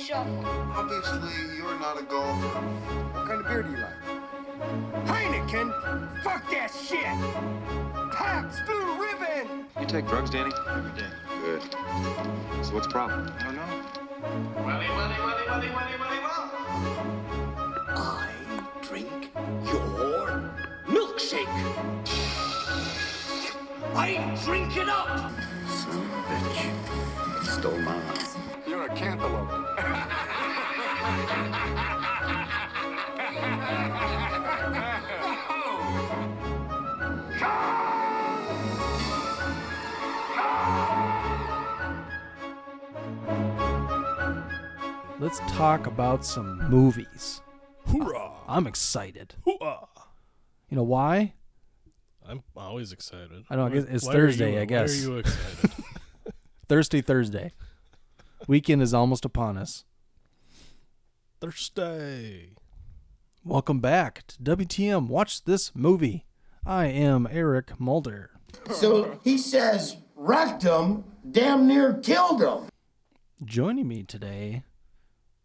shuffle. Obviously, you're not a golfer. What kind of beer do you like? Heineken? Fuck that shit! Pabst Blue Ribbon! You take drugs, Danny? Every day. Good. So what's the problem? I don't know. Welly, welly, welly, welly, welly, welly, well. I drink your milkshake. I drink it up. Son of a bitch. Stole mine. You're a cantaloupe. Let's talk about some movies. Hoorah! I'm excited. Hoorah! You know why? I'm always excited. I know, I Why- guess it's why are Thursday, you- I guess. Why are you excited? Thirsty Thursday. Weekend is almost upon us. Thursday. Welcome back to WTM. Watch this movie. I am Eric Mulder. So he says rectum damn near killed him. Joining me today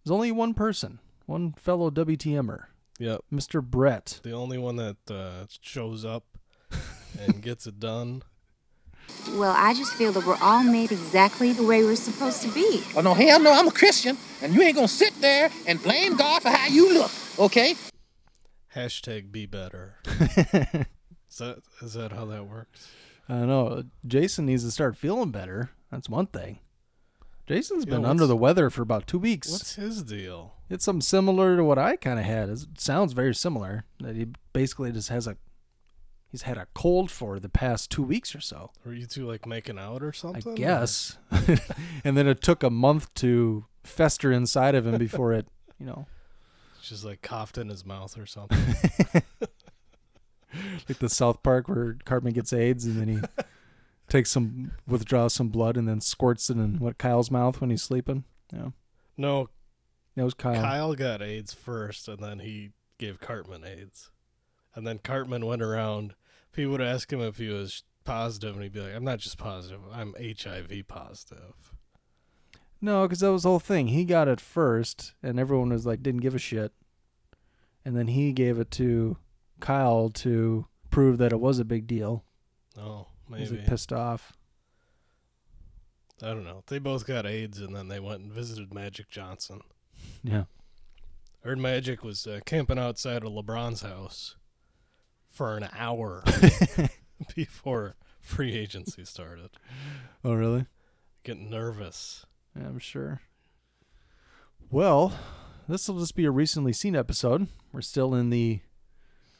is only one person, one fellow WTMer, Yep. Mr. Brett. The only one that uh, shows up and gets it done. Well, I just feel that we're all made exactly the way we're supposed to be. Oh no, hell no, I'm a Christian, and you ain't gonna sit there and blame God for how you look, okay? Hashtag be better. is that is that how that works? I know Jason needs to start feeling better. That's one thing. Jason's Yeah, been under the weather for about two weeks. What's his deal? It's something similar to what I kind of had. It sounds very similar. That he basically just has a he's had a cold for the past two weeks or so. Were you two like making out or something? I guess. and then it took a month to fester inside of him before it, you know, Just like coughed in his mouth or something. like the South Park where Cartman gets AIDS and then he takes some withdraws some blood and then squirts it in what Kyle's mouth when he's sleeping. Yeah, no, that was Kyle. Kyle got AIDS first, and then he gave Cartman AIDS. And then Cartman went around. People would ask him if he was positive, and he'd be like, "I'm not just positive. I'm HIV positive." No, because that was the whole thing. He got it first, and everyone was like, didn't give a shit. And then he gave it to Kyle to prove that it was a big deal. Oh, Was maybe he pissed off? I don't know. They both got AIDS, and then they went and visited Magic Johnson. Yeah. Heard Magic was uh, camping outside of LeBron's house for an hour before free agency started. Oh, really? Getting nervous. Yeah, I'm sure. Well, this will just be a recently seen episode. We're still in the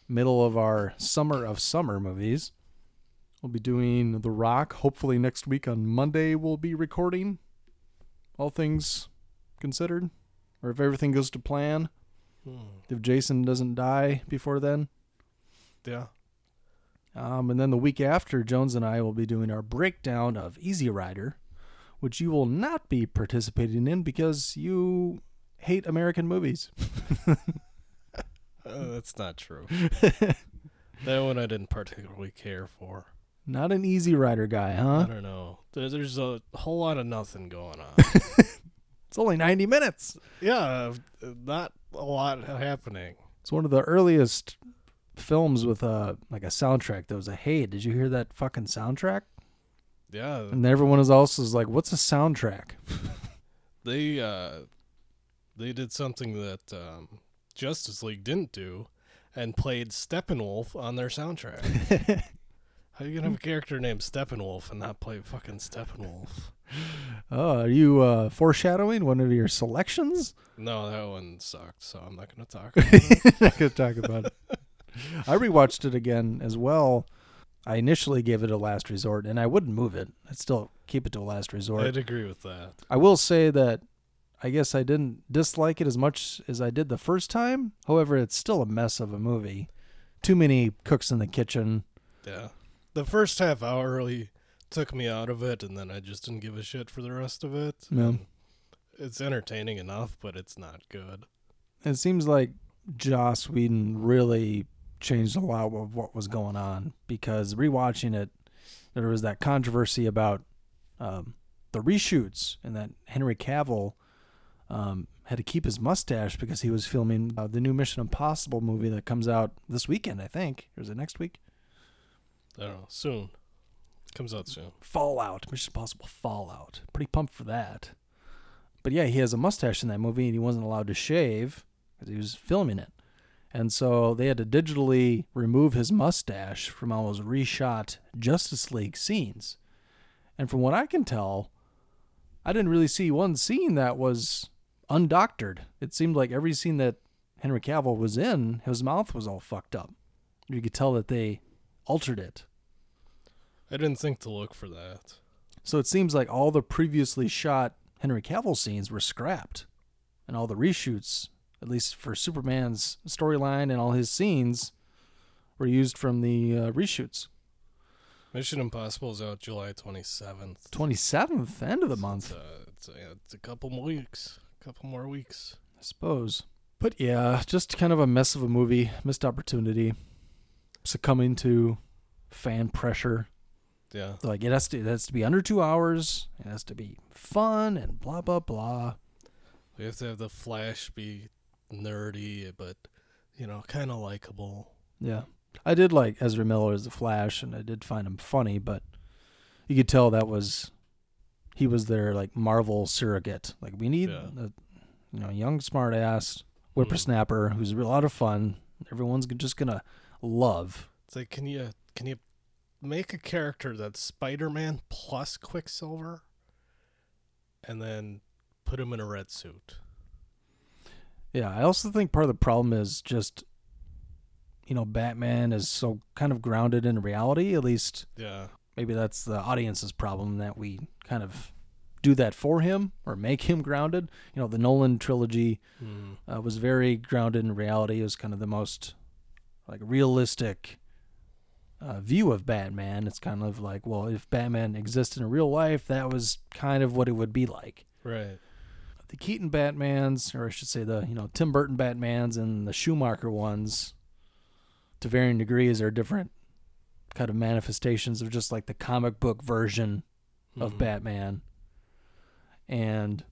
middle of our summer of summer movies. We'll be doing The Rock. Hopefully, next week on Monday, we'll be recording. All things considered, or if everything goes to plan. Hmm. If Jason doesn't die before then. Yeah. Um, and then the week after, Jones and I will be doing our breakdown of Easy Rider, which you will not be participating in because you hate American movies. Uh, that's not true. that one I didn't particularly care for. Not an Easy Rider guy, huh? I don't know. There's a whole lot of nothing going on. It's only 90 minutes. yeah, uh, not a lot happening. It's one of the earliest films with a like a soundtrack that was a hey, did you hear that fucking soundtrack? Yeah, And everyone is also like, what's a soundtrack? they uh, they did something that um, Justice League didn't do, and played Steppenwolf on their soundtrack. How are you gonna have a character named Steppenwolf and not play fucking Steppenwolf? Oh, are you uh, foreshadowing one of your selections? No, that one sucked, so I'm not gonna talk. About it. Not gonna talk about it. I rewatched it again as well. I initially gave it a last resort, and I wouldn't move it. I'd still keep it to a last resort. I'd agree with that. I will say that I guess I didn't dislike it as much as I did the first time. However, it's still a mess of a movie. Too many cooks in the kitchen. Yeah. The first half hour really took me out of it, and then I just didn't give a shit for the rest of it. Yeah. And It's entertaining enough, but it's not good. It seems like Joss Whedon really changed a lot of what was going on because rewatching it, there was that controversy about um, the reshoots and that Henry Cavill um, had to keep his mustache because he was filming uh, the new Mission Impossible movie that comes out this weekend, I think. Or is it next week? I don't know. Soon. Comes out soon. Fallout, Mission Impossible Fallout. Pretty pumped for that. But yeah, he has a mustache in that movie, and he wasn't allowed to shave because he was filming it. And so they had to digitally remove his mustache from all those reshot Justice League scenes. And from what I can tell, I didn't really see one scene that was undoctored. It seemed like every scene that Henry Cavill was in, his mouth was all fucked up. You could tell that they altered it. I didn't think to look for that. So it seems like all the previously shot Henry Cavill scenes were scrapped, and all the reshoots, at least for Superman's storyline and all his scenes, were used from the uh, reshoots. Mission Impossible is out July 27th. 27th, end of the month, It's, uh, it's, uh, it's a couple more weeks. A couple more weeks. I suppose. But yeah, just kind of a mess of a movie, missed opportunity, succumbing to fan pressure. Yeah. Like it has to, it has to be under two hours. It has to be fun and blah blah blah. We have to have the Flash be nerdy, but, you know, kind of likable. Yeah. I did like Ezra Miller as the Flash, and I did find him funny, but you could tell that was he was their like Marvel surrogate. Like we need Yeah. a you know young smart ass hmm. whippersnapper who's a lot of fun. Everyone's just gonna love. It's like, can you can you make a character that's Spider-Man plus Quicksilver, and then put him in a red suit? Yeah, I also think part of the problem is just you know Batman is so kind of grounded in reality. At least Yeah. maybe that's the audience's problem that we kind of do that for him or make him grounded. You know, the Nolan trilogy Mm. uh, was very grounded in reality. It was kind of the most like realistic uh, view of Batman. It's kind of like, well, if Batman existed in real life, that was kind of what it would be like. Right. The Keaton Batmans, or I should say the you know Tim Burton Batmans and the Schumacher ones, to varying degrees, are different kind of manifestations of just like the comic book version of Mhm. Batman. And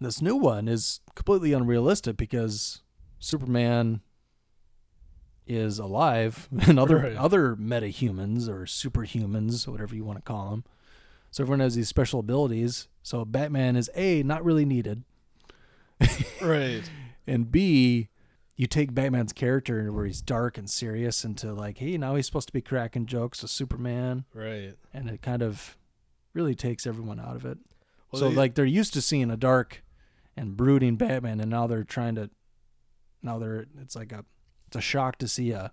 this new one is completely unrealistic because Superman is alive and other Right. other metahumans or superhumans, whatever you want to call them. So everyone has these special abilities. So Batman is A, not really needed, Right. and B, you take Batman's character where he's dark and serious into like, hey, now he's supposed to be cracking jokes with Superman, Right. and it kind of really takes everyone out of it. Well, so they- like they're used to seeing a dark and brooding Batman, and now they're trying to, now they're it's like a, it's a shock to see a,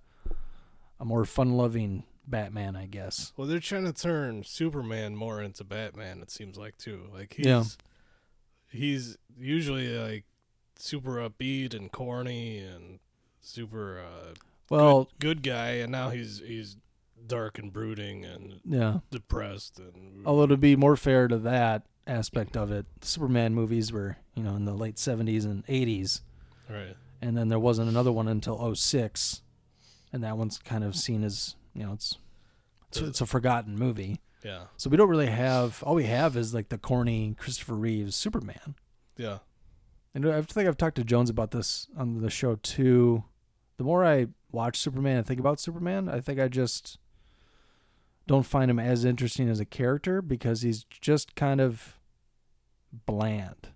a more fun-loving Batman, I guess. Well, they're trying to turn Superman more into Batman. It seems like too. Like he's Yeah. he's usually like super upbeat and corny and super uh, Well, good, good guy, and now he's he's dark and brooding and yeah. depressed and Although to be more fair to that aspect of it, Superman movies were, you know, in the late 70s and 80s. right. And then there wasn't another one until 06. And that one's kind of seen as, you know, it's it's, it's a forgotten movie. Yeah. So we don't really have all we have is like the corny Christopher Reeves Superman. Yeah. And I think I've talked to Jones about this on the show too. The more I watch Superman and think about Superman, I think I just don't find him as interesting as a character because he's just kind of bland.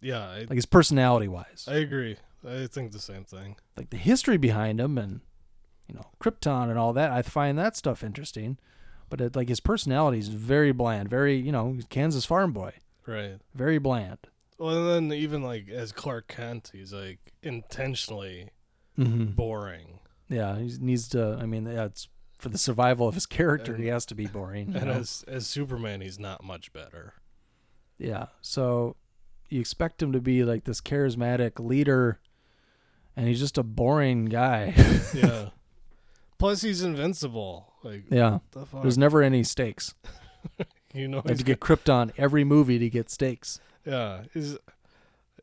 Yeah. I, Like his personality wise. I agree. I think the same thing. Like the history behind him and you know, Krypton and all that, I find that stuff interesting. But it, like his personality is very bland, very, you know, Kansas farm boy. Right. Very bland. Well, and then even like as Clark Kent, he's like intentionally Mm-hmm. boring. Yeah, he needs to. I mean, yeah, it's for the survival of his character. And- he has to be boring. And know? as as Superman, he's not much better. yeah, so you expect him to be like this charismatic leader, and he's just a boring guy. Yeah. Plus, he's invincible. Like, yeah, the fuck? there's never any stakes. you know, You have to get Krypton every movie to get stakes. Yeah. Is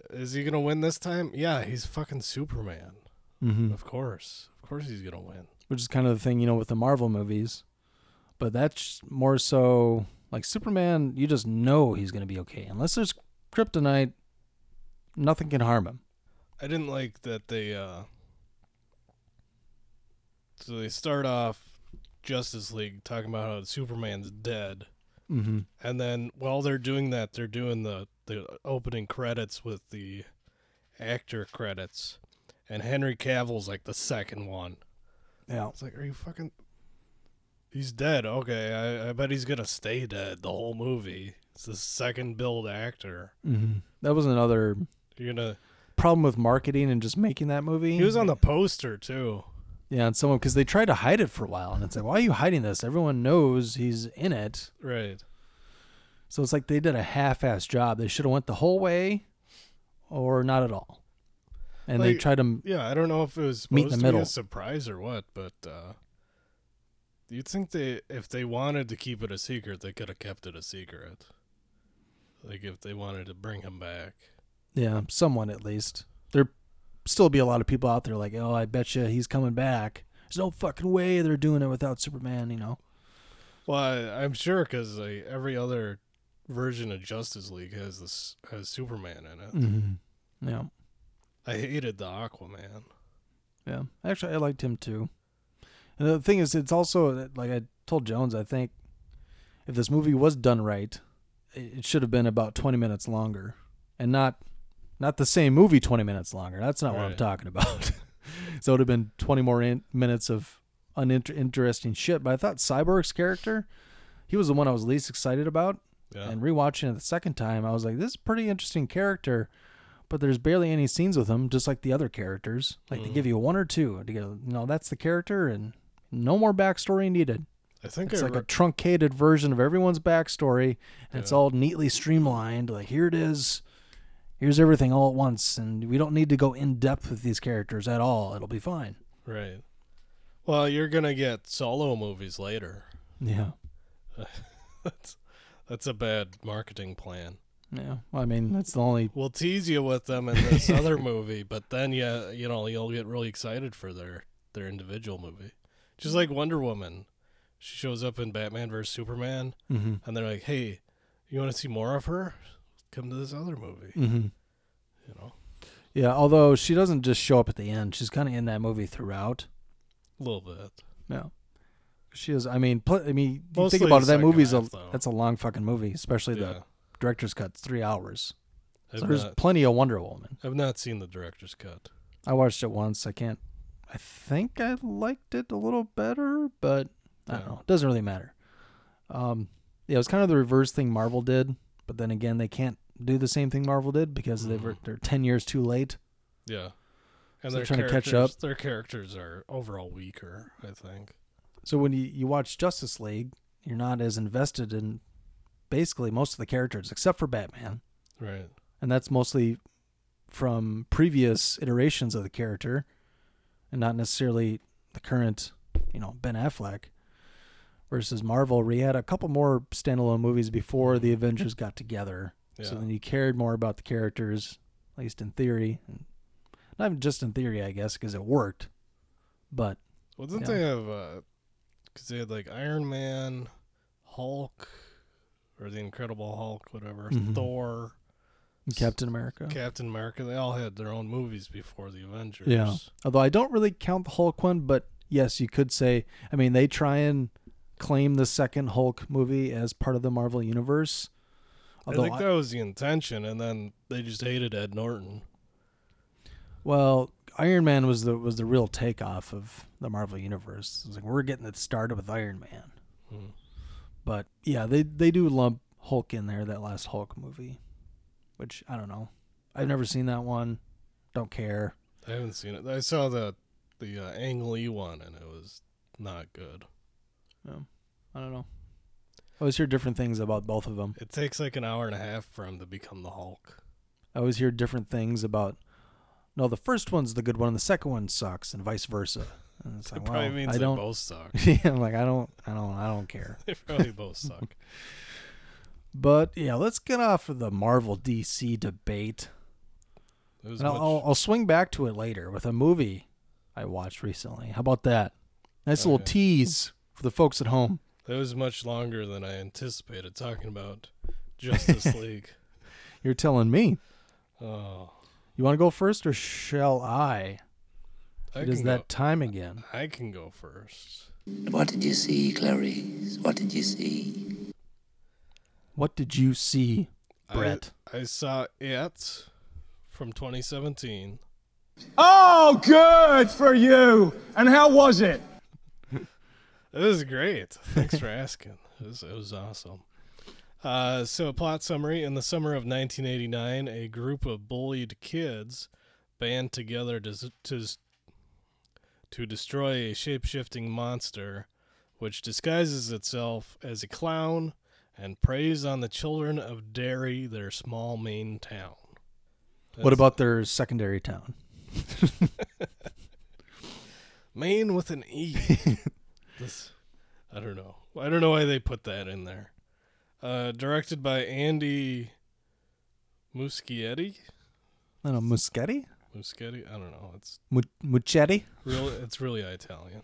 is he gonna win this time? Yeah, he's fucking Superman. Mm-hmm. Of course, of course, he's gonna win. Which is kind of the thing, you know, with the Marvel movies. But that's more so like Superman. You just know he's going to be okay, unless there's kryptonite. nothing can harm him. I didn't like that they uh so they start off Justice League talking about how Superman's dead. Mm-hmm. And then while they're doing that, they're doing the the opening credits with the actor credits. And Henry Cavill's like the second one. Yeah. It's like, are you fucking He's dead. Okay, I, I bet he's gonna stay dead the whole movie. It's the second build actor. Mm-hmm. That was another You're gonna problem with marketing and just making that movie. He was on the poster too. Yeah, and someone because they tried to hide it for a while, and it's like, why are you hiding this? Everyone knows he's in it. Right. So it's like they did a half-ass job. They should have went the whole way, or not at all. And they tried to Yeah, I don't know if it was meet in the middle. a surprise or what, but uh, you'd think they, if they wanted to keep it a secret, they could have kept it a secret. Like if they wanted to bring him back. Yeah, someone at least. Still be a lot of people out there like, oh, I bet you he's coming back. There's no fucking way they're doing it without Superman. You know. Well, I, I'm sure because like, every other version of Justice League has this has Superman in it. Mm-hmm. Yeah. I hated the Aquaman. Yeah, actually, I liked him too. And the thing is, it's also like I told Jones. I think if this movie was done right, it should have been about twenty minutes longer, and not not the same movie twenty minutes longer. That's not what I'm talking about. so it would have been twenty more in- minutes of uninteresting shit. But I thought Cyborg's character, he was the one I was least excited about. Yeah. And rewatching it the second time, I was like, this is a pretty interesting character but there's barely any scenes with him, just like the other characters. Like they Mm. give you one or two to go, you know, that's the character, and no more backstory needed. I think It's I like re- a truncated version of everyone's backstory, and it's all neatly streamlined. Like here it is, here's everything all at once, and we don't need to go in depth with these characters at all. It'll be fine. right. Well, you're gonna get solo movies later. Yeah, that's that's a bad marketing plan. yeah. Well, I mean, that's the only. We'll tease you with them in this other movie, but then yeah, you know, you'll get really excited for their their individual movie. Just like Wonder Woman. She shows up in Batman vs Superman Mhm. and they're like, "Hey, you want to see more of her? Come to this other movie." Mm-hmm. You know, Yeah, although she doesn't just show up at the end; she's kind of in that movie throughout. a little bit. Yeah. She is. I mean, pl- I mean, you think about it. That movie's a though. that's a long fucking movie, especially Yeah. the director's cut's three hours. So I've there's not- plenty of Wonder Woman. I've not seen the director's cut. I watched it once. I can't. I think I liked it a little better, but I don't Yeah. know. It doesn't really matter. Um, yeah, it was kind of the reverse thing Marvel did, but then again, they can't do the same thing Marvel did because they Mm-hmm. were they're ten years too late. Yeah. And So they're trying to catch up. Their characters are overall weaker, I think. So when you, you watch Justice League, you're not as invested in basically most of the characters except for Batman. Right. And that's mostly from previous iterations of the character and not necessarily the current, you know, Ben Affleck versus Marvel where you had a couple more standalone movies before the Avengers got together. So then you cared more about the characters, at least in theory. Not even just in theory, I guess, because it worked. But Well, didn't Yeah. they have? Because they had like Iron Man, Hulk, or the Incredible Hulk, whatever, Mhm. Thor, Captain America. Captain America. They all had their own movies before the Avengers. Yeah. Although I don't really count the Hulk one, but yes, you could say. I mean, they try and claim the second Hulk movie as part of the Marvel universe. I think that was the intention, and then they just hated Ed Norton. well, Iron Man was the was the real takeoff of the Marvel universe. It's like we're getting it started with Iron Man. Hmm. But yeah, they they do lump Hulk in there. That last Hulk movie, which I don't know. I've never seen that one. Don't care. I haven't seen it. I saw the the uh, Ang Lee one, and it was not good. No, I don't know. I always hear different things about both of them. It takes like an hour and a half for him to become the Hulk. I always hear different things about. No, the first one's the good one, and the second one sucks, and vice versa. And it's like, probably means I they don't. both suck. yeah, I'm like, I don't, I don't, I don't care. They probably both suck. But yeah, let's get off of the Marvel DC debate. And I'll, much- I'll, I'll swing back to it later with a movie I watched recently. How about that? Nice oh, little Okay. tease for the folks at home. That was much longer than I anticipated talking about Justice League. You're telling me. Oh, You want to go first, or shall I? I It is that go- time again. I can go first. What did you see, Clarice? What did you see? What did you see, I- Brett? I, saw it from 2017. Oh, good for you. And how was it? It was great. Thanks for asking. It was, it was awesome. Uh, so, plot summary: In the summer of 1989, a group of bullied kids band together to to to destroy a shape-shifting monster, which disguises itself as a clown and preys on the children of Derry, their small Maine town. what about their secondary town? Maine with an E. this, I don't know. I don't know why they put that in there. Uh, directed by Andy Muschietti. I don't know, Muschetti? Muschietti. I don't know. It's Mu- Muchetti? real. It's really Italian.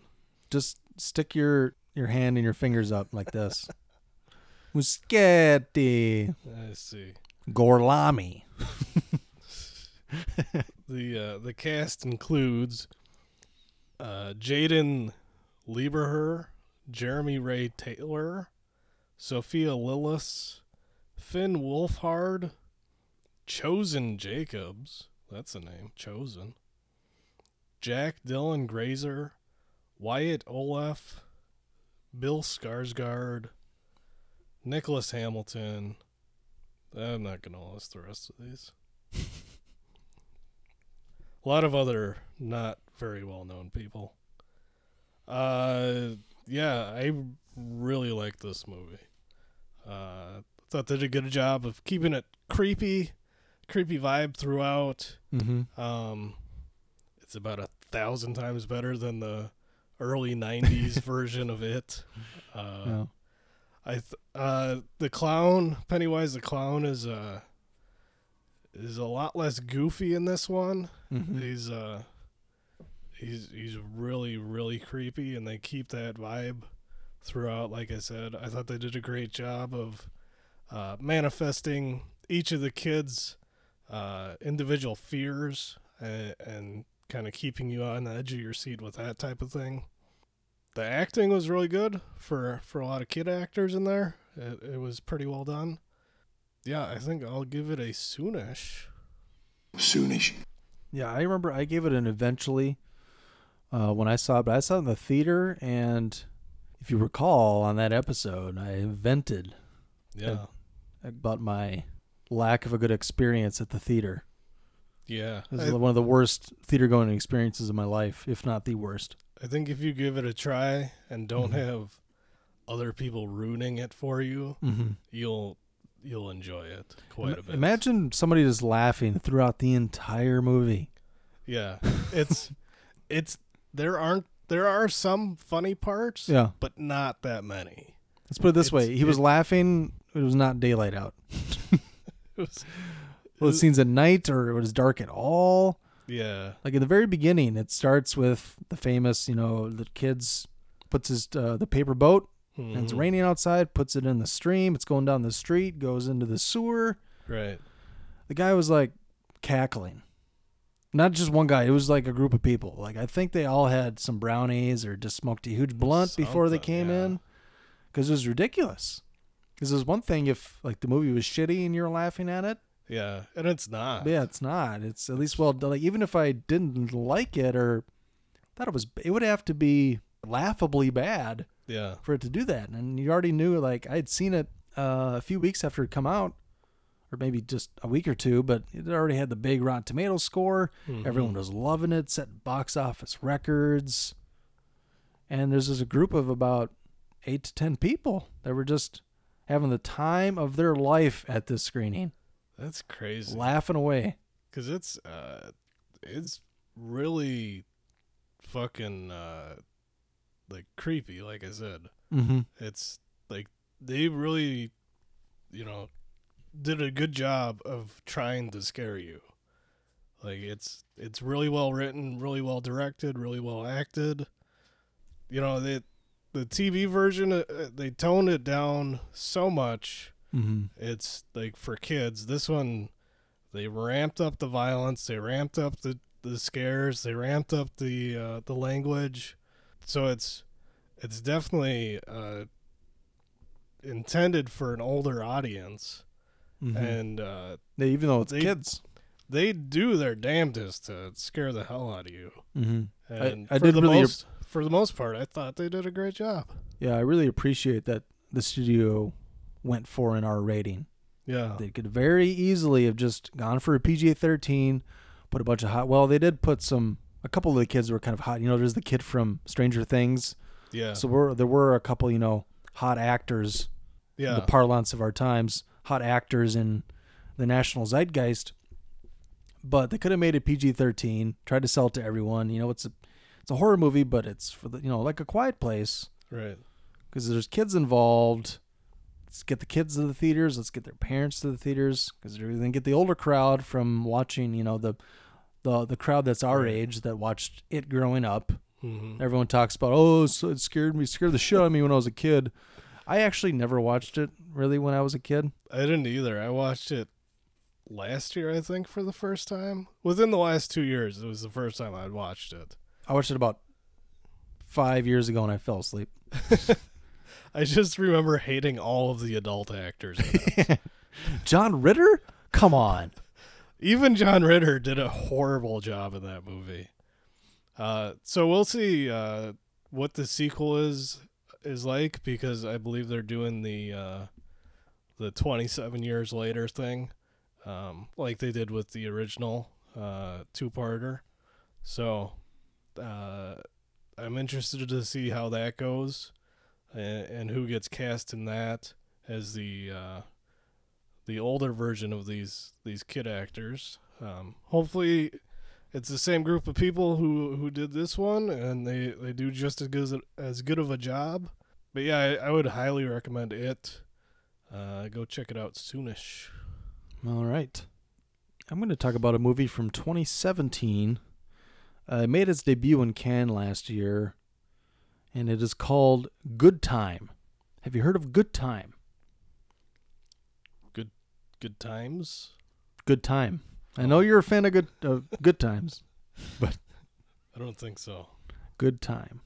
Just stick your your hand and your fingers up like this. Muschetti. I see. Gorlami. The uh, the cast includes uh, Jaden Lieberher, Jeremy Ray Taylor, Sophia Lillis, Finn Wolfhard, Chosen Jacobs. That's the name. Chosen. Jack Dylan Grazer, Wyatt Oleff, Bill Skarsgård, Nicholas Hamilton. I'm not going to list the rest of these. A lot of other not very well known people. Uh, yeah, I really like this movie. Uh, thought they did a good job of keeping it creepy, creepy vibe throughout. Mhm. Um, it's about a thousand times better than the early '90s version of it. Uh, Yeah. I th- uh the clown Pennywise the clown is uh is a lot less goofy in this one. Mhm. He's uh he's he's really really creepy and they keep that vibe throughout like I said. I thought they did a great job of uh manifesting each of the kids uh individual fears and, and kind of keeping you on the edge of your seat with that type of thing the acting was really good for for a lot of kid actors in there. It, it was pretty well done. Yeah, I think I'll give it a soonish. Soonish. Yeah, I remember I gave it an eventually uh, when I saw it, but I saw it in the theater, and if you recall on that episode, I vented Yeah, about my lack of a good experience at the theater. yeah. This I, one of the worst theater going experiences of my life, if not the worst. I think if you give it a try and don't Mhm. have other people ruining it for you, Mhm. you'll you'll enjoy it quite a bit. Imagine somebody just laughing throughout the entire movie. Yeah, it's it's there aren't there are some funny parts. Yeah. but not that many. Let's put it this way: It's- he was laughing. It was not daylight out. It was, Well, it scenes at night, or it was dark at all. yeah, Like in the very beginning, it starts with the famous, you know, the kids puts his uh, the paper boat, and it's Mhm. raining outside, puts it in the stream. It's going down the street, goes into the sewer. right. The guy was like cackling. Not just one guy; it was like a group of people. Like I think they all had some brownies or just smoked a huge blunt before they Something, came yeah. in, because it was ridiculous. Because there's one thing if like the movie was shitty and you're laughing at it, Yeah, and it's not. Yeah, it's not. It's at least well done. Like even if I didn't like it or thought it was, it would have to be laughably bad Yeah. for it to do that. And you already knew, like I had seen it uh, a few weeks after it come out, or maybe just a week or two, but it already had the big Rotten Tomatoes score. Mhm. Everyone was loving it, set box office records. And there's just a group of about eight to ten people that were just having the time of their life at this screening, That's crazy. laughing away. Cause it's uh, it's really fucking uh, like creepy. Like I said, Mhm. it's like they really, you know, did a good job of trying to scare you. Like it's it's really well written, really well directed, really well acted. You know, the the TV version uh, uh, they toned it down so much. Mhm. It's like for kids. This one they ramped up the violence, they ramped up the, the scares, they ramped up the uh, the language. So it's it's definitely uh, intended for an older audience, Mhm. and uh, They, even though it's they- kids. they do their damnedest to scare the hell out of you. Mhm. And I for did the really- most for the most part, I thought they did a great job. Yeah, I really appreciate that the studio went for an R rating. Yeah. They could very easily have just gone for a PG 13, put a bunch of hot. Well, they did put some, a couple of the kids were kind of hot. You know, there's the kid from Stranger Things. Yeah. So we're, there were a couple, you know, hot actors in Yeah. the parlance of our times, hot actors in the national zeitgeist. But they could have made it PG 13, tried to sell it to everyone. You know, it's a, it's a horror movie, but it's for the, you know, like a quiet place Right. because there's kids involved. Let's get the kids to the theaters. Let's get their parents to the theaters because they're going to get the older crowd from watching. You know the the the crowd that's our age that watched it growing up. Mhm. Everyone talks about oh so it scared me scared the shit out of me when I was a kid. I actually never watched it really when I was a kid. I didn't either. I watched it last year, I think, for the first time. Within the last two years, it was the first time I'd watched it. I watched it about five years ago and I fell asleep. I just remember hating all of the adult actors. John Ritter, come on. Even John Ritter did a horrible job in that movie. Uh, so we'll see uh, what the sequel is is like because I believe they're doing the uh, the 27 years later thing, um, like they did with the original uh, two parter. So uh, I'm interested to see how that goes and, and who gets cast in that as the uh, the older version of these these kid actors. Um, hopefully, it's the same group of people who who did this one, and they they do just as good as, as good of a job. But yeah, I, I would highly recommend it. Uh, go check it out soonish. All right. I'm going to talk about a movie from 2017. Uh, it made its debut in Cannes last year, and it is called Good Time. Have you heard of Good Time? Good good times. Good Time. I know you're a fan of Good uh, Good Times, but I don't think so. Good Time.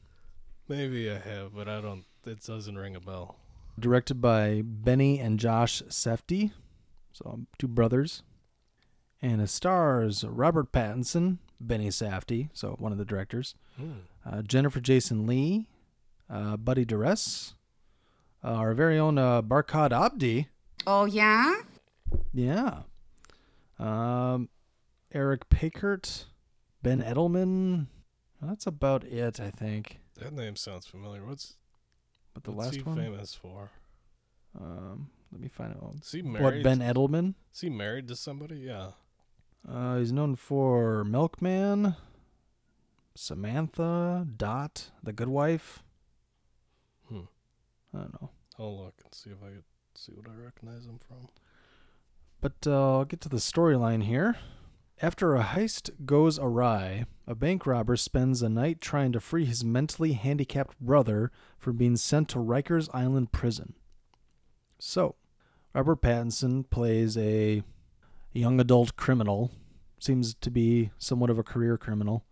Maybe I have, but I don't. It doesn't ring a bell. Directed by Benny and Josh Safdie, so two brothers, and it stars Robert Pattinson, Benny Safdie, so one of the directors, Hmm. uh, Jennifer Jason Lee, uh, Buddy Duress, uh, our very own uh, Barkhad Abdi, Oh, yeah? yeah, um, Eric Paykert, Ben Edelman. That's about it, I think. That name sounds familiar. What's But the what's last he one, famous for? um, let me find out. Is he What? Ben Edelman? Is he married to somebody? Yeah. Uh, he's known for Milkman, Samantha, Dot, The Good Wife. Hmm. I don't know. I'll look and see if I could see what I recognize him from. But uh, I'll get to the storyline here. After a heist goes awry, a bank robber spends a night trying to free his mentally handicapped brother from being sent to Rikers Island prison. So, Robert Pattinson plays a young adult criminal, seems to be somewhat of a career criminal,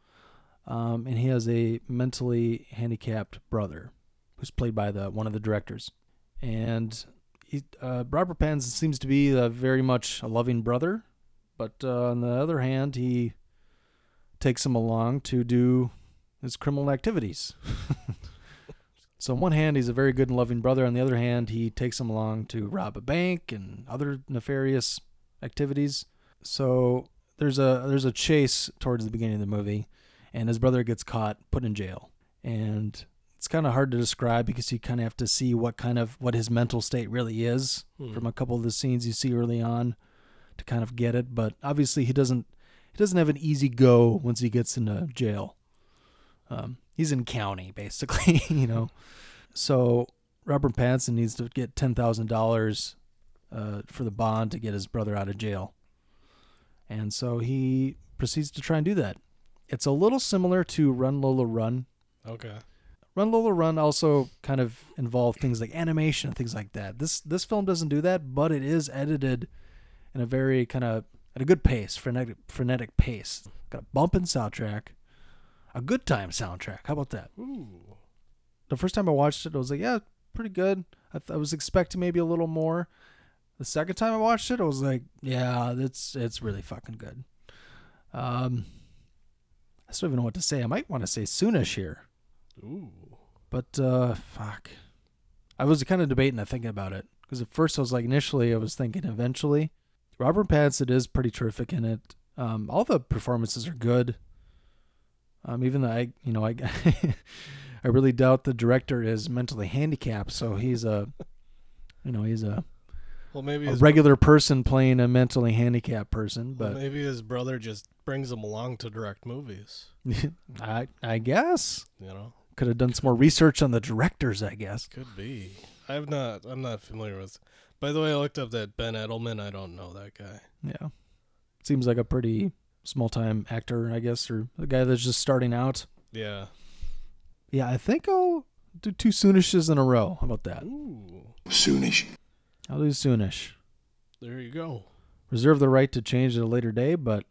um, and he has a mentally handicapped brother, who's played by the one of the directors. And he, uh, Robert Pattinson seems to be a very much a loving brother, but uh, on the other hand, he takes him along to do his criminal activities. so, on one hand, he's a very good and loving brother. On the other hand, he takes him along to rob a bank and other nefarious activities. So there's a there's a chase towards the beginning of the movie, and his brother gets caught, put in jail, and it's kind of hard to describe because you kind of have to see what kind of what his mental state really is Hmm. from a couple of the scenes you see early on to kind of get it. But obviously, he doesn't he doesn't have an easy go once he gets into jail. Um, he's in county basically, you know. So Robert Pattinson needs to get ten thousand dollars uh, for the bond to get his brother out of jail, and so he proceeds to try and do that. It's a little similar to Run Lola Run. Okay. Run Lola Run also kind of involved things like animation and things like that. This this film doesn't do that, but it is edited in a very kind of at a good pace, frenetic, frenetic pace. Got a bumping soundtrack, a good time soundtrack. How about that? Ooh. The first time I watched it, I was like, yeah, pretty good. I, th- I was expecting maybe a little more. The second time I watched it, I was like, yeah, it's it's really fucking good. Um, I still don't even know what to say. I might want to say soonish here. Ooh. But uh, fuck, I was kind of debating and thinking about it because at first I was like, initially I was thinking eventually. Robert Pattinson is pretty terrific in it. Um, all the performances are good. Um, even though I, you know, I, I really doubt the director is mentally handicapped, so he's a, you know, he's a, Well, maybe a regular person playing a mentally handicapped person. Well, But maybe his brother just brings him along to direct movies. I, I guess You know, could have done some more research on the directors. I guess. could be. I've not. I'm not familiar with. By the way, I looked up that Ben Edelman. I don't know that guy. Yeah. Seems like a pretty small time actor, I guess, or a guy that's just starting out. Yeah. Yeah, I think I'll do two Soonishes in a row. How about that? Ooh. Soonish. I'll do Soonish. There you go. Reserve the right to change at a later day, but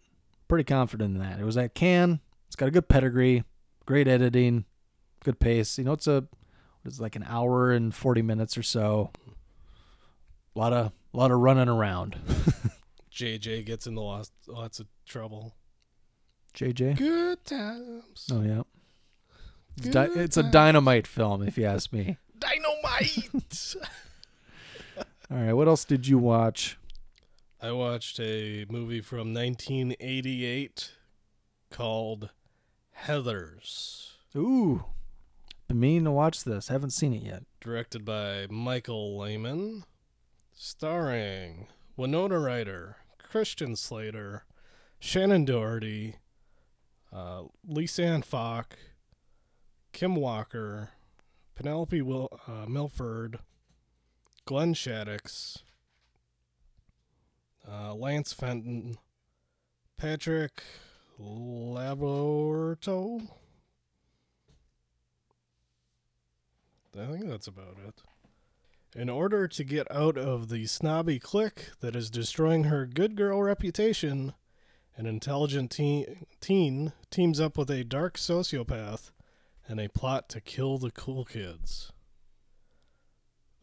pretty confident in that. It was at Cannes. It's got a good pedigree, great editing, good pace. You know, it's a it's like an hour and forty minutes or so. A lot of a lot of running around. JJ gets into lots lots of trouble. JJ. Good times. Oh yeah. It's, di- it's a dynamite film, if you ask me. Dynamite. All right, what else did you watch? I watched a movie from 1988 called Heathers, Ooh, been meaning to watch this. Haven't seen it yet. directed by Michael Lehmann, starring Winona Ryder, Christian Slater, Shannen Doherty, uh, Lisanne Falk, Kim Walker, Penelope Wil- uh, Milford, Glenn Shadix, uh, Lance Fenton, Patrick Labyorteaux. I think that's about it. In order to get out of the snobby clique that is destroying her good girl reputation, an intelligent teen, teen teams up with a dark sociopath and a plot to kill the cool kids.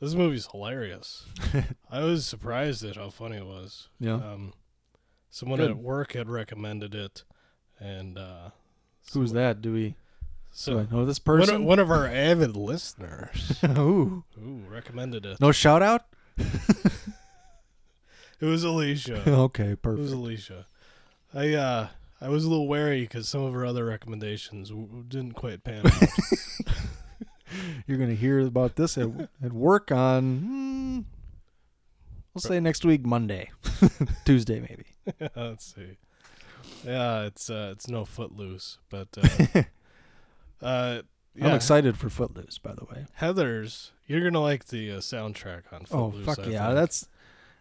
This movie's hilarious. I was surprised at how funny it was. Yeah. Um, someone Good. at work had recommended it, and uh, Who's that? Do we? So I know this one of- person? One, of our avid listeners, Ooh, ooh, recommended it. no shout out. It was Alicia. okay, perfect. It was. Alicia. I uh, I was a little wary because some of her other recommendations w- didn't quite pan out. You're gonna hear about this at, at work on. Hmm, we'll say next week, Monday, Tuesday, maybe. Let's see. Yeah, it's uh, it's no Footloose, but uh, uh, yeah, I'm excited for Footloose, by the way. Heathers. You're gonna like the uh, soundtrack on Footloose. Oh Footloose. fuck I yeah, think. that's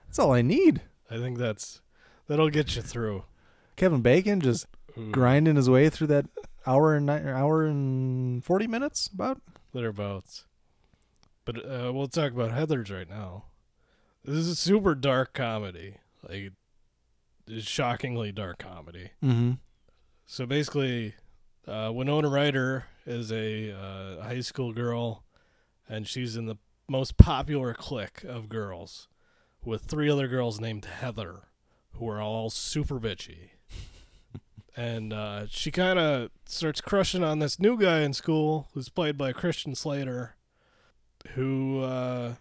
that's all I need. I think that's that'll get you through. Kevin Bacon just Ooh, grinding his way through that hour and hour and forty minutes about. thereabouts. But uh, we'll talk about Heathers right now. This is a super dark comedy, like it's shockingly dark comedy. Mm-hmm. So basically, uh, Winona Ryder is a uh, high school girl, and she's in the most popular clique of girls, with three other girls named Heather, who are all super bitchy. and uh, she kind of starts crushing on this new guy in school, who's played by Christian Slater, who uh,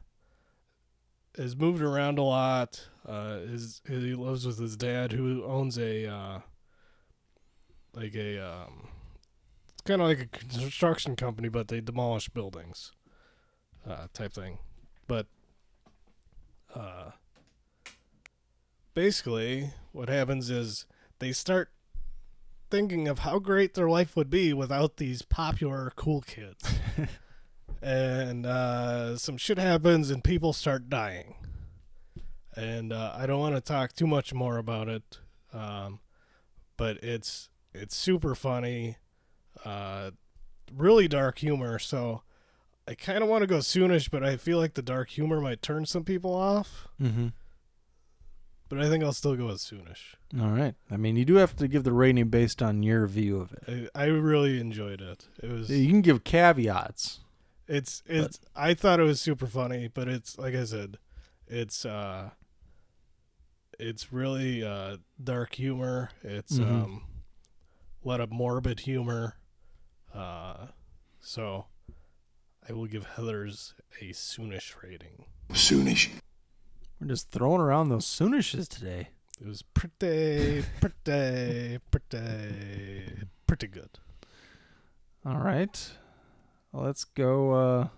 has moved around a lot. Uh, his, he lives with his dad, who owns a uh, like a um, kind of like a construction company, but they demolish buildings, uh, type thing. But uh, basically, what happens is they start thinking of how great their life would be without these popular cool kids. and uh, some shit happens, and people start dying. And uh, I don't want to talk too much more about it, um, but it's it's super funny, uh, really dark humor. So I kind of want to go soonish, but I feel like the dark humor might turn some people off. Mm-hmm. but I think I'll still go with Soonish. All right. I mean, you do have to give the rating based on your view of it. I, I really enjoyed it. It was You can give caveats. It's it's. I thought it was super funny, but it's like I said, it's uh, it's really uh dark humor. It's Mhm. um, a lot of morbid humor. Uh, so I will give Heathers a soonish rating. Soonish. We're just throwing around those Soonishes today. It was pretty, pretty, pretty, pretty good. All right. Well, let's go. Uh,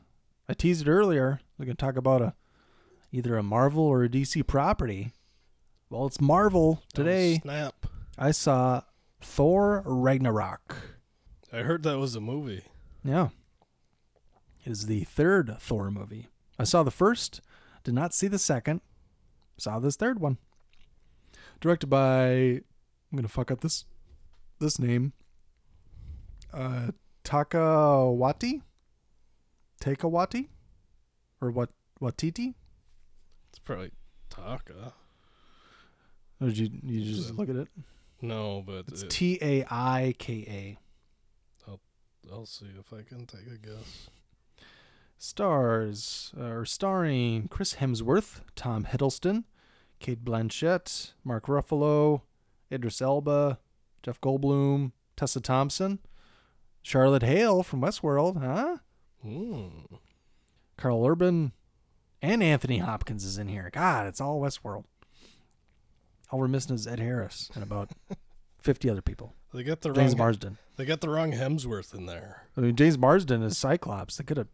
I teased it earlier. We're going to talk about a either a Marvel or a DC property. Well, it's Marvel today. Oh, snap! I saw Thor Ragnarok. I heard that was a movie. Yeah. It is the third Thor movie. I saw the first, did not see the second, saw this third one. Directed by I'm gonna fuck up this this name. Uh Takawati? Takawati? Or what Watiti? It's probably Taka. Or did you you just look at it? No, but It's T A I K A. I'll see if I can take a guess. Stars uh, or starring Chris Hemsworth, Tom Hiddleston, Cate Blanchett, Mark Ruffalo, Idris Elba, Jeff Goldblum, Tessa Thompson, Charlotte Hale from Westworld, huh? Hmm. Karl Urban, and Anthony Hopkins is in here. God, it's all Westworld. All we're missing is Ed Harris and about fifty other people. They got the James wrong, Marsden. They got the wrong Hemsworth in there. I mean, James Marsden is Cyclops. They could have,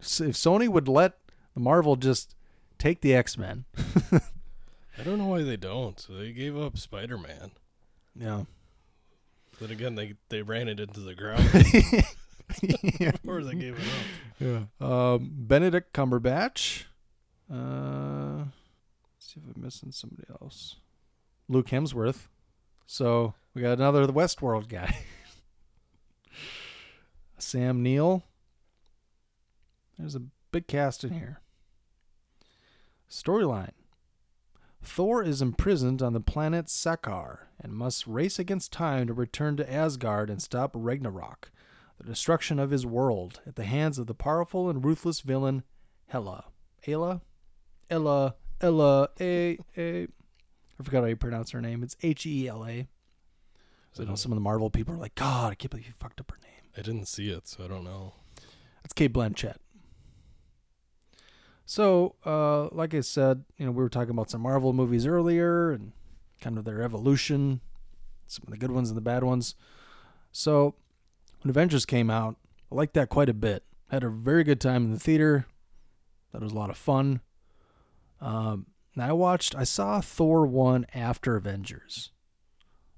if Sony would let Marvel just take the X Men. I don't know why they don't. They gave up Spider Man. Yeah. Then again, they they ran it into the ground. Before they gave it up. Yeah. Um, Benedict Cumberbatch. Uh, let's see if I'm missing somebody else. Luke Hemsworth. So we got another the Westworld guy. Sam Neill. There's a big cast in here. Storyline. Thor is imprisoned on the planet Sakaar and must race against time to return to Asgard and stop Ragnarok, the destruction of his world, at the hands of the powerful and ruthless villain Hela. Ela? Ella. Ella. A. A. I forgot how you pronounce her name. It's H E L A. So I know some of the Marvel people are like, God, I can't believe you fucked up her name. I didn't see it, so I don't know. That's Cate Blanchett. So, uh, like I said, you know, we were talking about some Marvel movies earlier and kind of their evolution, some of the good ones and the bad ones. So, when Avengers came out, I liked that quite a bit. Had a very good time in the theater. That was a lot of fun. Um, and I watched, I saw Thor 1 after Avengers.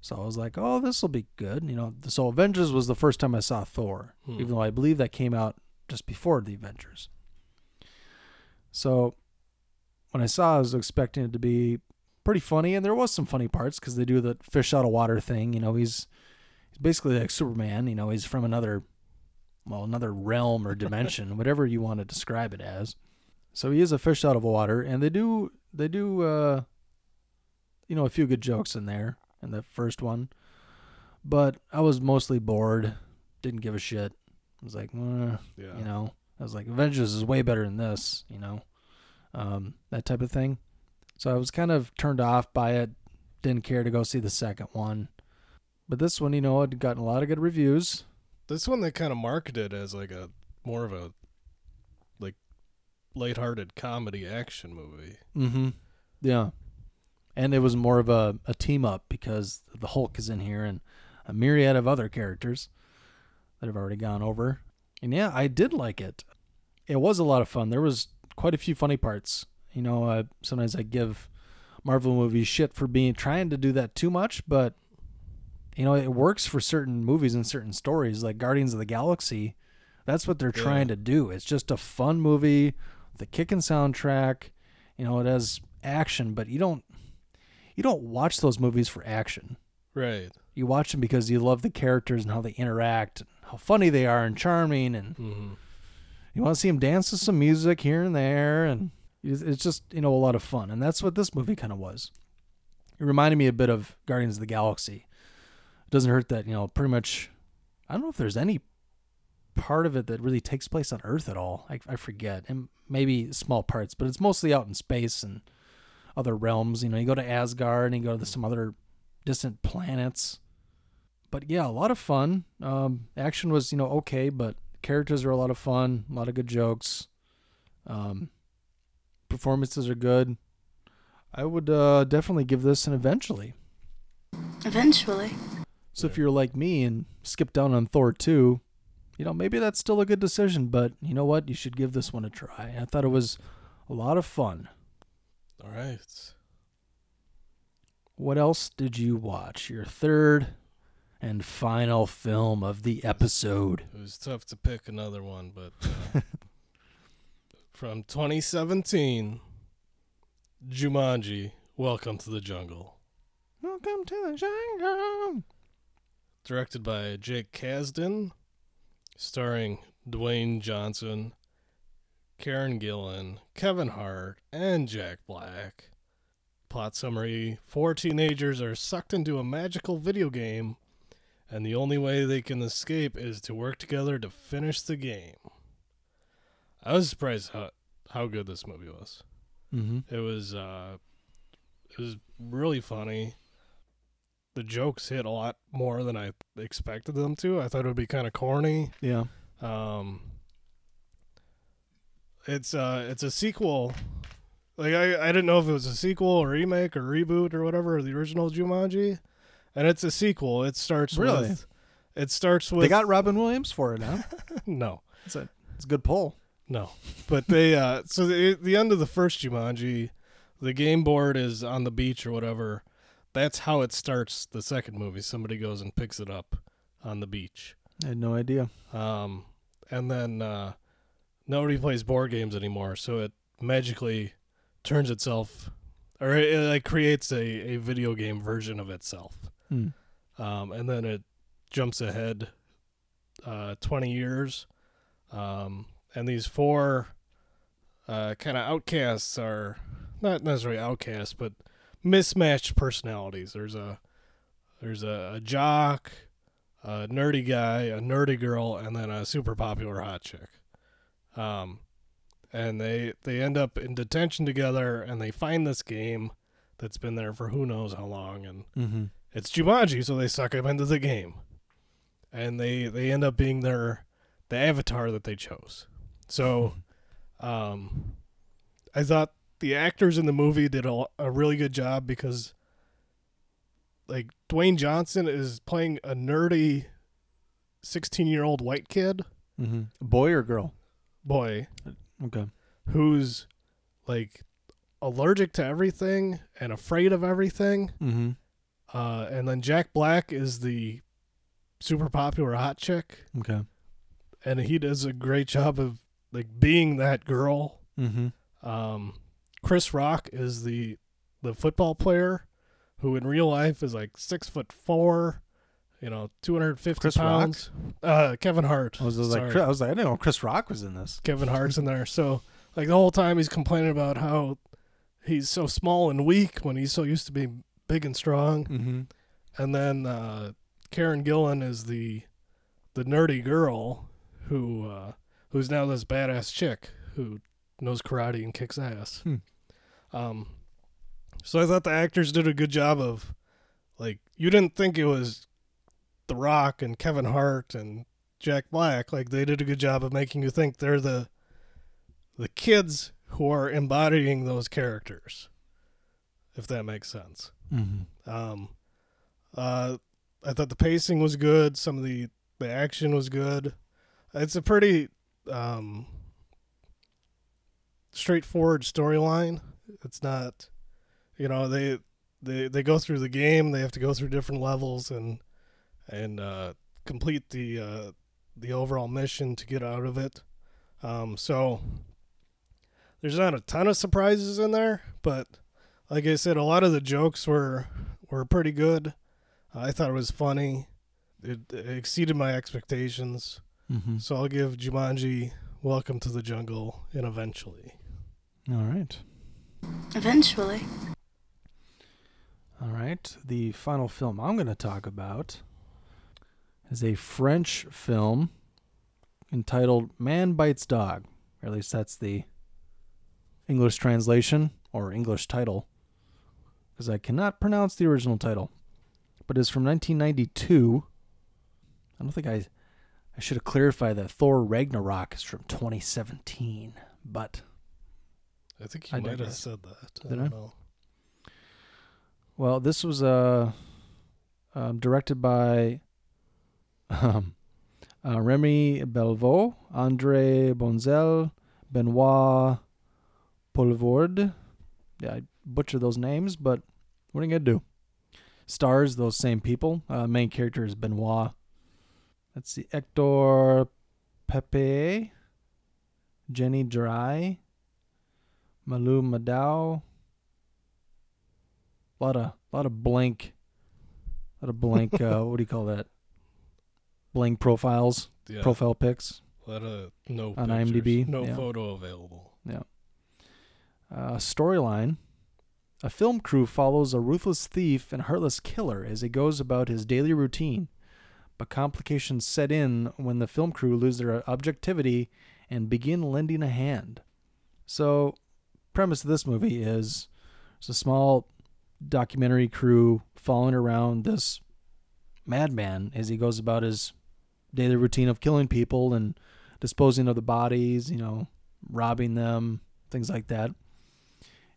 So I was like, oh, this will be good. You know, so Avengers was the first time I saw Thor, Hmm. even though I believe that came out just before the Avengers. So when I saw, it, I was expecting it to be pretty funny, and there was some funny parts because they do the fish out of water thing. You know, he's he's basically like Superman. You know, he's from another, well, another realm or dimension, whatever you want to describe it as. So he is a fish out of water, and they do they do uh, you know a few good jokes in there in the first one, but I was mostly bored. Didn't give a shit. I was like, eh, Yeah. you know, I was like, Avengers is way better than this, you know, um, that type of thing. So I was kind of turned off by it. Didn't care to go see the second one, but this one, you know, had gotten a lot of good reviews. This one they kind of marketed as like a more of a like lighthearted comedy action movie. Mm-hmm. Yeah. And it was more of a, a team up because the Hulk is in here and a myriad of other characters that have already gone over. And yeah, I did like it. It was a lot of fun. There was quite a few funny parts. You know, uh, sometimes I give Marvel movies shit for being trying to do that too much, but you know, it works for certain movies and certain stories like Guardians of the Galaxy. That's what they're Yeah. trying to do. It's just a fun movie a kicking soundtrack. You know, it has action, but you don't you don't watch those movies for action. Right. You watch them because you love the characters and how they interact, and how funny they are and charming, and Mm-hmm. you want to see them dance to some music here and there, and it's just you know a lot of fun, and that's what this movie kind of was. It reminded me a bit of Guardians of the Galaxy. It doesn't hurt that, you know, pretty much I don't know if there's any part of it that really takes place on Earth at all. I, I forget. And maybe small parts, but it's mostly out in space and other realms. You know, you go to Asgard and you go to some other distant planets. But yeah, a lot of fun. Um, action was, you know, okay, but characters are a lot of fun, a lot of good jokes. Um, performances are good. I would uh, definitely give this an eventually. Eventually. So if you're like me and skip down on Thor 2, you know, maybe that's still a good decision, but you know what? You should give this one a try. I thought it was a lot of fun. All right. What else did you watch? Your third and final film of the episode. It was tough to pick another one, but uh, from 2017, Jumanji: Welcome to the Jungle. Welcome to the jungle. Directed by Jake Kasdan, starring Dwayne Johnson, Karen Gillan, Kevin Hart, and Jack Black. Plot summary Four teenagers are sucked into a magical video game, and the only way they can escape is to work together to finish the game. I was surprised how, how good this movie was. Mm-hmm. It was uh, it was really funny. The jokes hit a lot more than I expected them to. I thought it would be kind of corny. Yeah. Um, it's uh, it's a sequel. Like I, I didn't know if it was a sequel or remake or reboot or whatever of the original Jumanji, and it's a sequel. It starts Really? with. It starts with. They got Robin Williams for it, huh? no. It's a, it's a good pull. No, but they uh so the the end of the first Jumanji, the game board is on the beach or whatever. That's how it starts the second movie. Somebody goes and picks it up on the beach. I had no idea. Um and then uh nobody plays board games anymore, so it magically turns itself or it, it like creates a, a video game version of itself. Hmm. Um and then it jumps ahead uh 20 years. Um and these four uh, kind of outcasts are not necessarily outcasts, but mismatched personalities. There's a there's a, a jock, a nerdy guy, a nerdy girl, and then a super popular hot chick. Um, and they they end up in detention together, and they find this game that's been there for who knows how long, and Mm-hmm. it's Jumanji, so they suck him into the game, and they they end up being their the avatar that they chose. So, um, I thought the actors in the movie did a, a really good job because, like, Dwayne Johnson is playing a nerdy sixteen year old white kid Mm-hmm. Boy or girl? Boy Okay. who's like allergic to everything and afraid of everything. Mm-hmm. Uh, and then Jack Black is the super popular hot chick, Okay. and he does a great job of like being that girl. Mm-hmm. Um, Chris Rock is the the football player who in real life is like six foot four, you know, two hundred fifty Chris Rock? pounds. Uh, Kevin Hart. I was, just like, I was like, I didn't know Chris Rock was in this. Kevin Hart's in there. So like the whole time he's complaining about how he's so small and weak when he's so used to being big and strong. Mm-hmm. And then uh, Karen Gillan is the the nerdy girl who uh, who's now this badass chick who knows karate and kicks ass. Hmm. Um, so I thought the actors did a good job of like you didn't think it was The Rock and Kevin Hart and Jack Black. Like they did a good job of making you think they're the the kids who are embodying those characters. If that makes sense. Mm-hmm. Um, uh, I thought the pacing was good. Some of the the action was good. It's a pretty um, straightforward storyline. It's not, you know, they they they go through the game. They have to go through different levels and and uh, complete the uh, the overall mission to get out of it. Um, so there's not a ton of surprises in there, but like I said, a lot of the jokes were were pretty good. I thought it was funny. It, it exceeded my expectations. Mm-hmm. So I'll give Jumanji Welcome to the Jungle and eventually. All right. Eventually. All right. The final film I'm going to talk about is a French film entitled Man Bites Dog. Or at least that's the English translation or English title. Because I cannot pronounce the original title. But it's from 1992. I don't think I. I should have clarified that Thor Ragnarok is from 2017. But. I think you I might have said that. I don't I? know. Well, this was uh, um, directed by um, uh, Remy Belvaux, Andre Bonzel, Benoit Poelvoorde. Yeah, I butchered those names, but what are you going to do? Stars those same people. Uh, main character is Benoit. Let's see, Hector Pepe, Jenny Drye, Malou Madao, a lot of lot of blank a lot of blank uh what do you call that blank profiles Yeah. profile pics A no On pictures, IMDb, no yeah. photo available. yeah uh storyline a film crew follows a ruthless thief and heartless killer as he goes about his daily routine but complications set in when the film crew lose their objectivity and begin lending a hand so premise of this movie is it's a small documentary crew following around this madman as he goes about his daily routine of killing people and disposing of the bodies, you know, robbing them, things like that.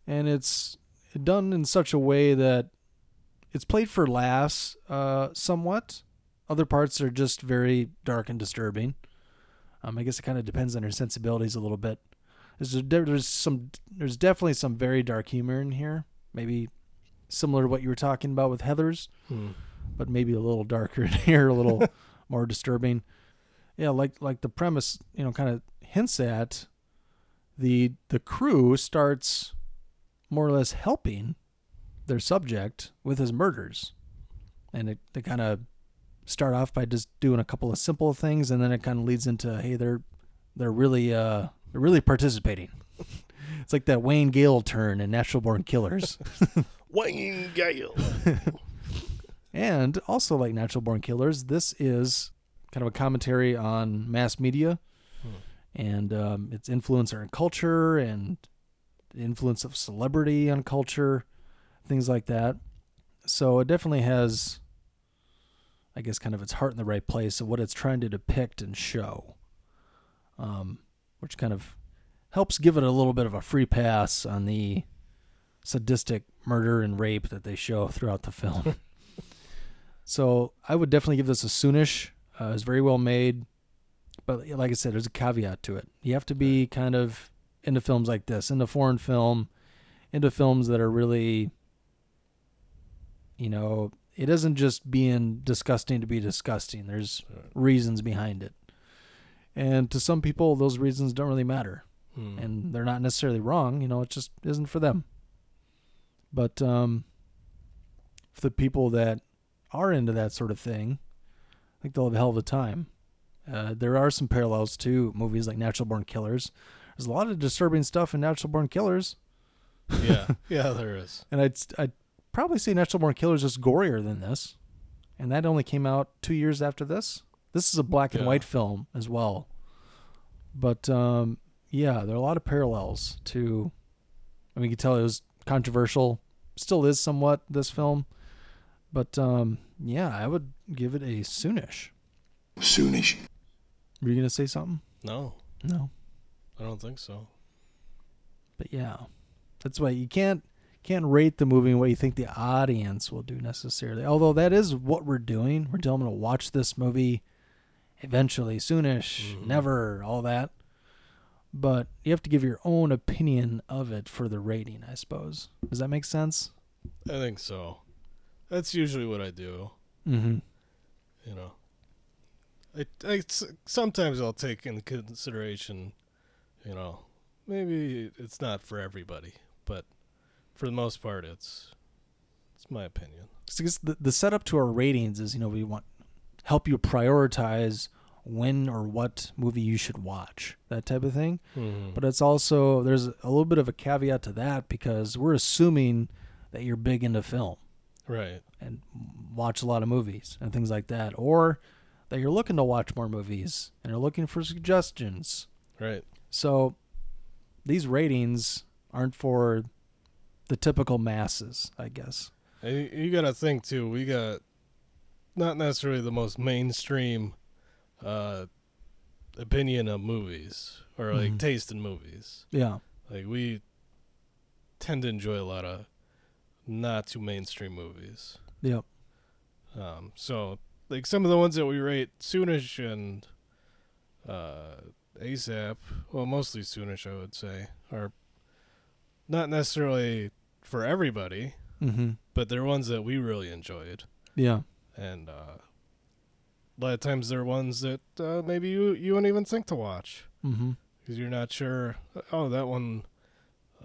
And it's done in such a way that it's played for laughs uh, somewhat. Other parts are just very dark and disturbing. Um, I guess it kind of depends on your sensibilities a little bit. There's, a, there's some there's definitely some very dark humor in here. Maybe similar to what you were talking about with Heathers, Hmm. but maybe a little darker in here, a little more disturbing. Yeah, like like the premise, you know, kind of hints at the the crew starts more or less helping their subject with his murders, and it they kind of start off by just doing a couple of simple things, and then it kind of leads into hey, they're they're really uh they're really participating. it's like that Wayne Gale turn in Natural Born Killers. Wayne Gale. And also, like Natural Born Killers, this is kind of a commentary on mass media and um, its influence on culture and the influence of celebrity on culture, things like that. So it definitely has, I guess, kind of its heart in the right place of what it's trying to depict and show, um, which kind of helps give it a little bit of a free pass on the sadistic murder and rape that they show throughout the film. So I would definitely give this a soonish. Uh, it's very well made, but like I said, there's a caveat to it. You have to be kind of into films like this, into foreign film, into films that are really, you know, it isn't just being disgusting to be disgusting. There's reasons behind it, and to some people, those reasons don't really matter, Hmm. and they're not necessarily wrong. You know, it just isn't for them. But um, for the people that are into that sort of thing, I think they'll have a hell of a time. Uh, there are some parallels to movies like Natural Born Killers. There's a lot of disturbing stuff in Natural Born Killers. Yeah, yeah, there is. And I'd I'd probably say Natural Born Killers is gorier than this, and that only came out two years after this. This is a black and Yeah. white film as well, but um, yeah, there are a lot of parallels to. I mean, you can tell it was controversial, still is somewhat this film, but um, yeah, I would give it a soonish. Soonish. Were you gonna say something? No, No, I don't think so. but yeah, that's why you can't can't rate the movie in what you think the audience will do necessarily. Although that is what we're doing. We're telling them to watch this movie eventually, soonish, never, all that. But you have to give your own opinion of it for the rating, I suppose. Does that make sense? I think so. That's usually what I do. Mm-hmm. You know, I, I sometimes I'll take into consideration. You know, maybe it's not for everybody, but for the most part, it's it's my opinion. Because the, the setup to our ratings is, you know, we want help you prioritize when or what movie you should watch, that type of thing. Mhm. But it's also there's a little bit of a caveat to that because we're assuming that you're big into film. Right. and watch a lot of movies and things like that, or that you're looking to watch more movies and you're looking for suggestions. Right. So these ratings aren't for the typical masses, I guess. And you, you got to think too. We got not necessarily the most mainstream uh, opinion of movies or like Mhm. taste in movies. Yeah. Like we tend to enjoy a lot of not too mainstream movies. Yep. Um, so like some of the ones that we rate Soonish and uh, ASAP, well, mostly Soonish, I would say, are not necessarily for everybody, Mhm. but they're ones that we really enjoyed. Yeah. And uh, a lot of times they're ones that uh, maybe you you wouldn't even think to watch because you're not sure. Oh, that one,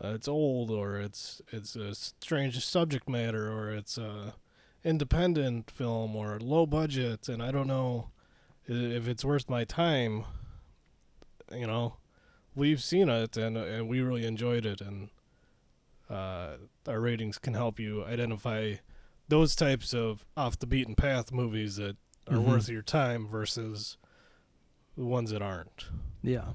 uh, it's old, or it's it's a strange subject matter, or it's a independent film, or low budget, and I don't know if it's worth my time. You know, we've seen it, and and we really enjoyed it, and uh, our ratings can help you identify those types of off the beaten path movies that are Mhm. worth your time versus the ones that aren't. Yeah.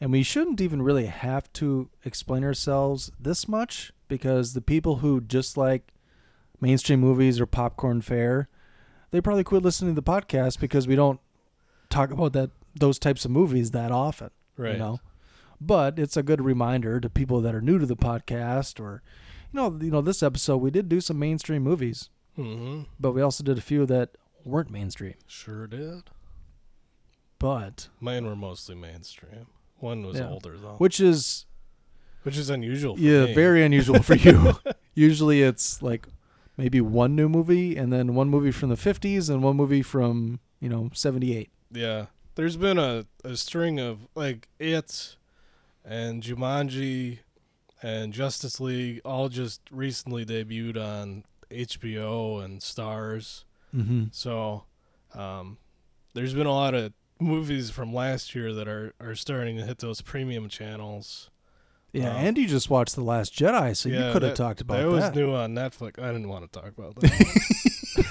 And we shouldn't even really have to explain ourselves this much because the people who just like mainstream movies or popcorn fare, they probably quit listening to the podcast because we don't talk about that those types of movies that often. Right. You know? But it's a good reminder to people that are new to the podcast or you know, you know, this episode we did do some mainstream movies. Mhm. But we also did a few that weren't mainstream. Sure did. But Mine were mostly mainstream. One was Yeah. older though, Which is which is unusual. For yeah, me. very unusual for you. Usually it's like maybe one new movie and then one movie from the 50s and one movie from, you know, 78. Yeah, there's been a, a string of like it and Jumanji and Justice League all just recently debuted on HBO and Starz. Mhm. So, um, there's been a lot of movies from last year that are, are starting to hit those premium channels. Yeah, Um, and you just watched The Last Jedi, so you could have talked about that. It was new on Netflix. I didn't want to talk about that.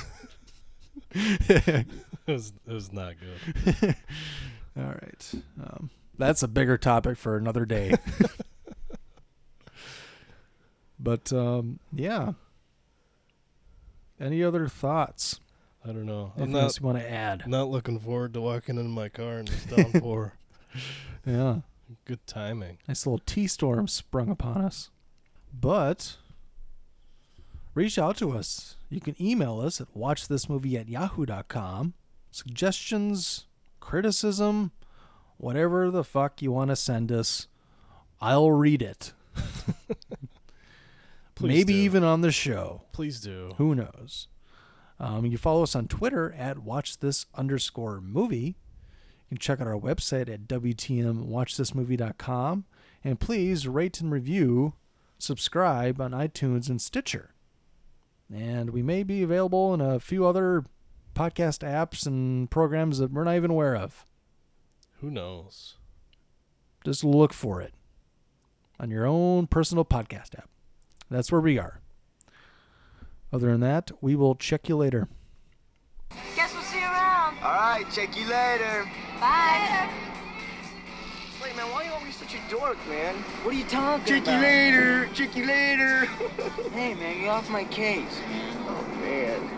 it was it was not good. All right. Um, that's a bigger topic for another day. but um, yeah. Any other thoughts? I don't know. I'm not else you want to add? Not looking forward to walking in my car in this downpour. Yeah. Good timing. Nice little tea storm sprung upon us. But reach out to us. You can email us at watchthismovie at yahoo.com. Suggestions, criticism, whatever the fuck you want to send us, I'll read it. Please Maybe do. even on the show. Please do. Who knows? Um, you follow us on Twitter at watch this underscore movie. You can check out our website at WTMWatchThisMovie.com. And please rate and review, subscribe on iTunes and Stitcher. And we may be available in a few other podcast apps and programs that we're not even aware of. Who knows? Just look for it on your own personal podcast app. That's where we are. Other than that, we will check you later. Guess we'll see you around. All right, check you later. Bye. Wait, man, why are you always such a dork, man? What are you talking about? Check you later. Check you later. Hey, man, get off my case. oh, man.